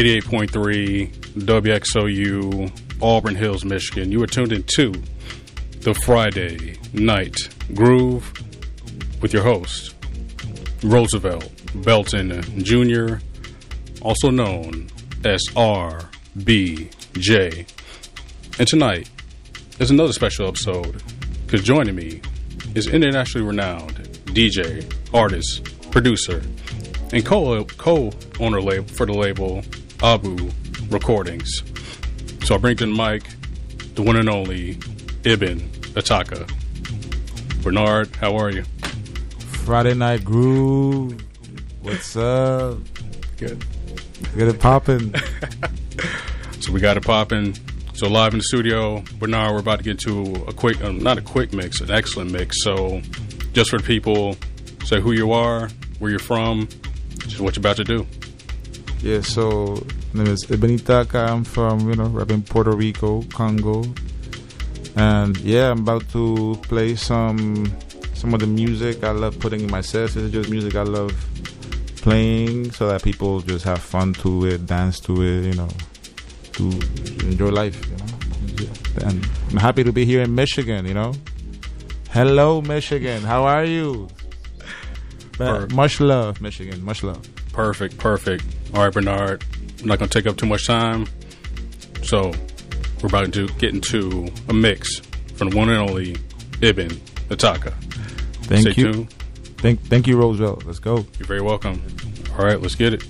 All right. 88.3 WXOU, Auburn Hills, Michigan. You are tuned in to the Friday Night Groove with your host, Roosevelt Belton Jr., also known as RBJ. And tonight is another special episode because joining me is internationally renowned DJ, artist, producer, and co co owner label for the label Abu Recordings. So I bring to the mic the one and only Ibn Itaka. Bernard, how are you? Friday Night Groove. What's up? Good. Get it popping. So we got it popping. So live in the studio, Bernard, we're about to get to a quick, um, not a quick mix, an excellent mix. So just for the people, say who you are, where you're from, just what you're about to do. Yeah, so my name is Ibn Itaka. I'm from, you know, rapping Puerto Rico, Congo. And yeah, I'm about to play some some of the music I love putting in my sets. It's just music I love playing so that people just have fun to it, dance to it, you know, to enjoy life, you know. And I'm happy to be here in Michigan, you know. Hello, Michigan. How are you? Much love, Michigan. Much love. Perfect, perfect. All right, Bernard, I'm not going to take up too much time. So we're about to get into a mix from the one and only Ibn Itaka. Thank Stay you. tuned. Thank, thank you, Roosevelt. Let's go. You're very welcome. All right, let's get it.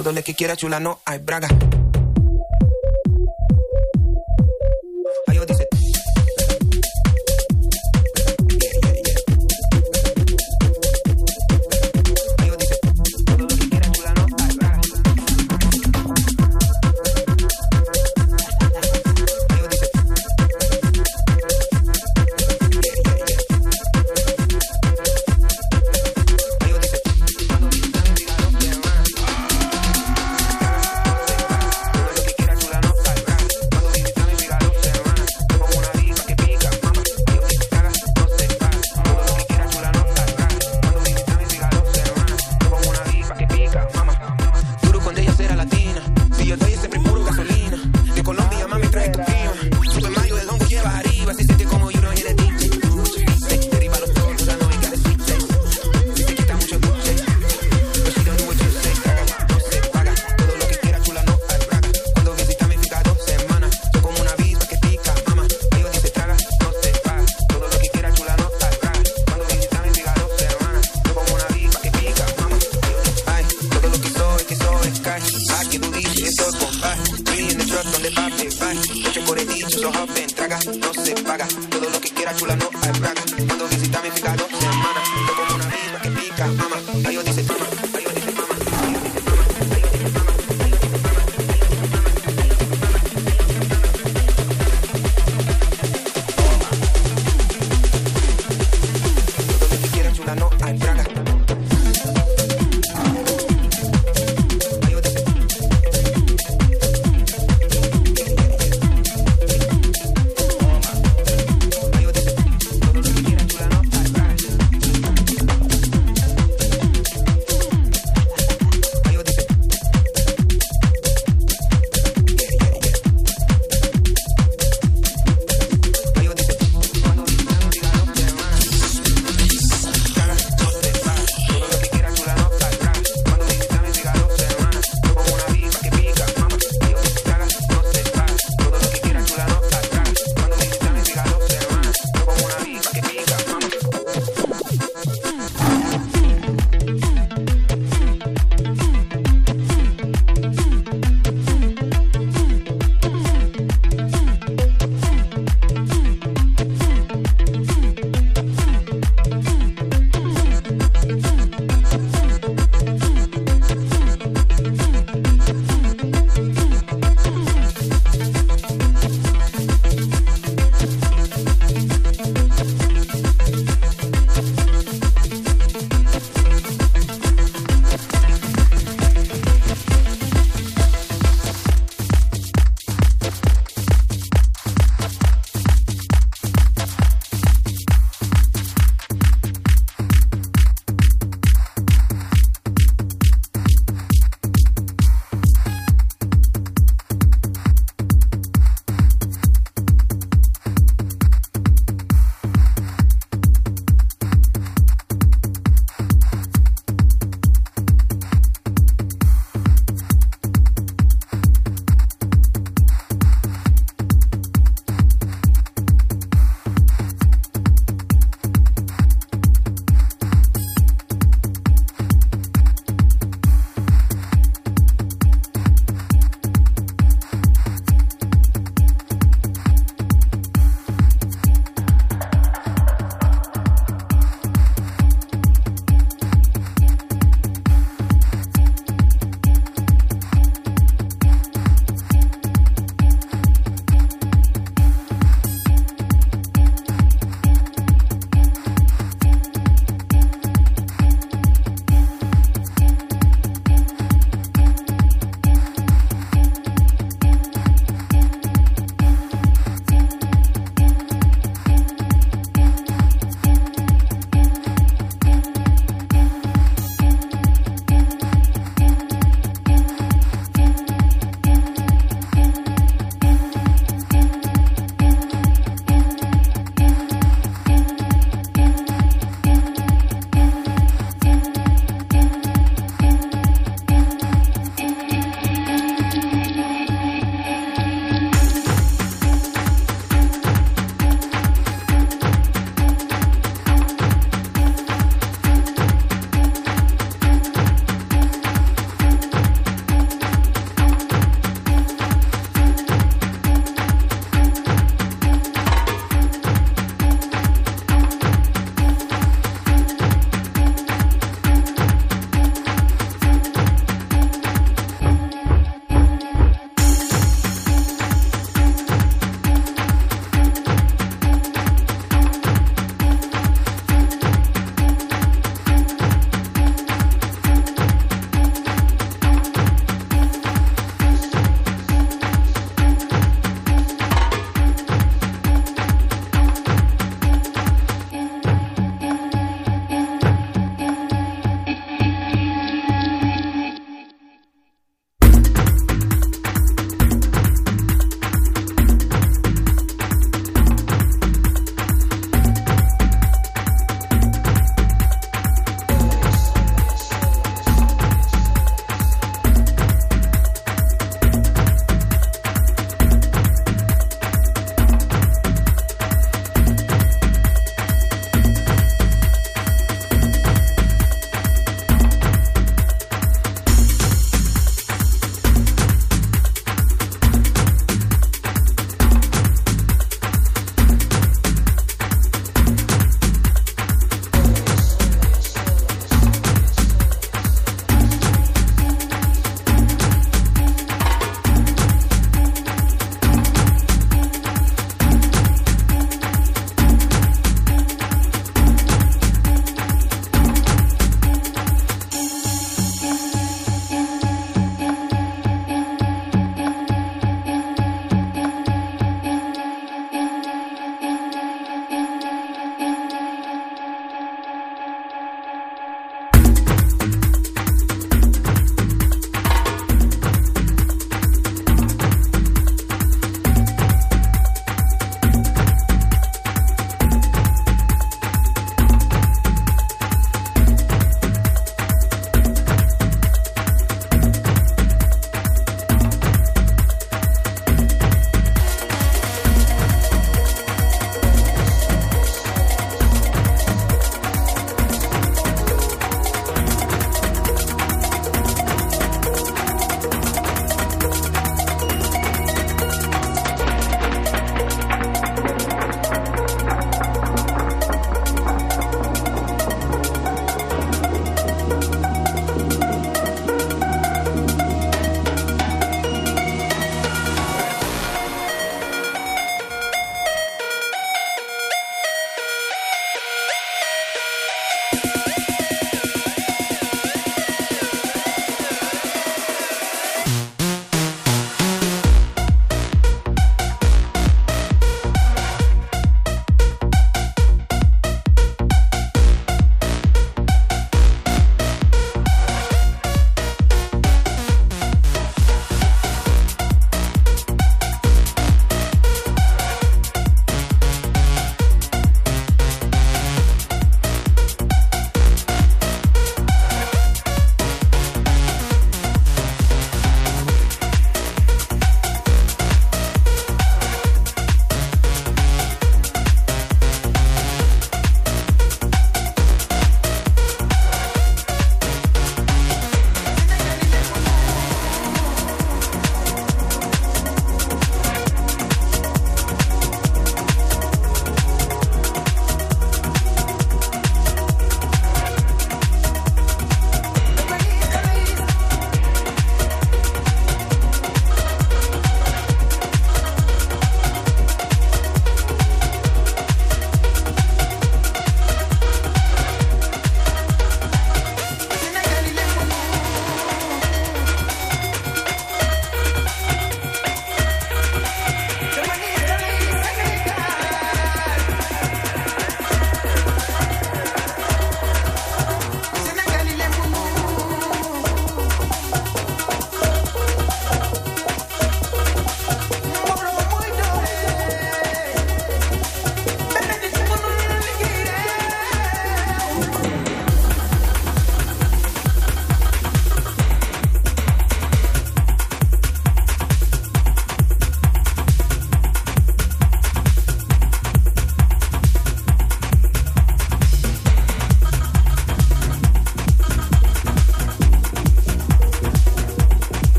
Todo lo que quiera chula no hay braga.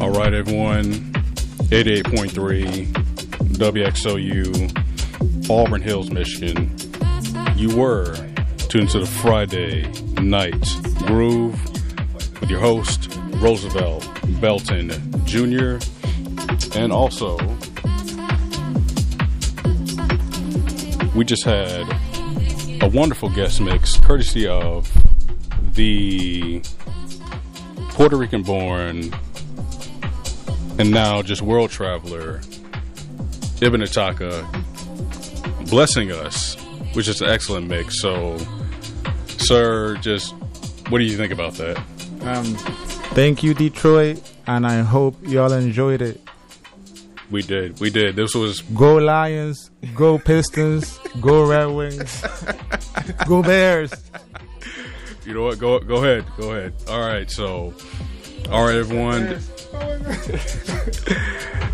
All right, everyone. 88.3 WXOU, Auburn Hills, Michigan. You were tuned to the Friday night groove with your host, Roosevelt Belton Jr., and also we just had a wonderful guest mix courtesy of the Puerto Rican born and now just world traveler Ibn Itaka blessing us, which is an excellent mix. So, sir, just what do you think about that? Um, thank you, Detroit, and I hope y'all enjoyed it. We did, we did. This was Go Lions, go Pistons, go Red Wings, go Bears. You know what? Go go ahead. Go ahead. All right. So, all right, everyone.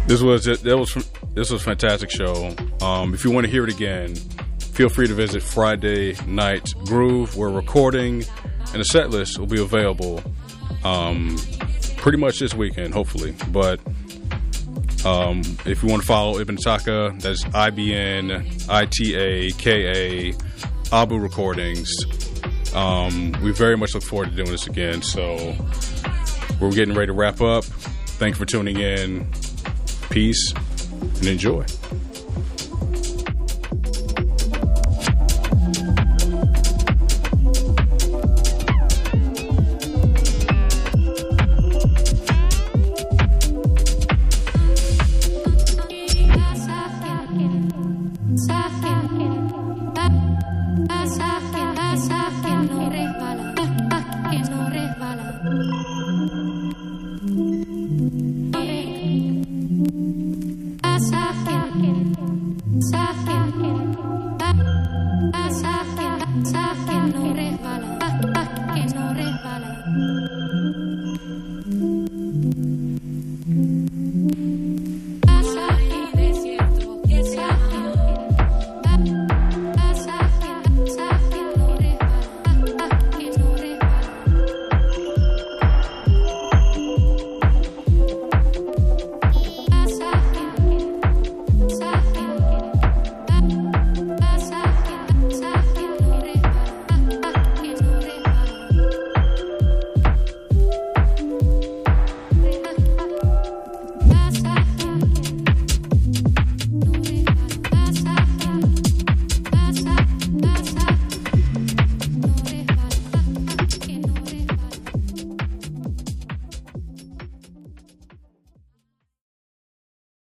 this was that was this was a fantastic show. Um, if you want to hear it again, feel free to visit Friday Night Groove. We're recording, and the set list will be available um, pretty much this weekend, hopefully. But um, if you want to follow Ibn Itaka, that's I B N I T A K A Abu Recordings. Um, we very much look forward to doing this again. So we're getting ready to wrap up. Thank you for tuning in. Peace and enjoy.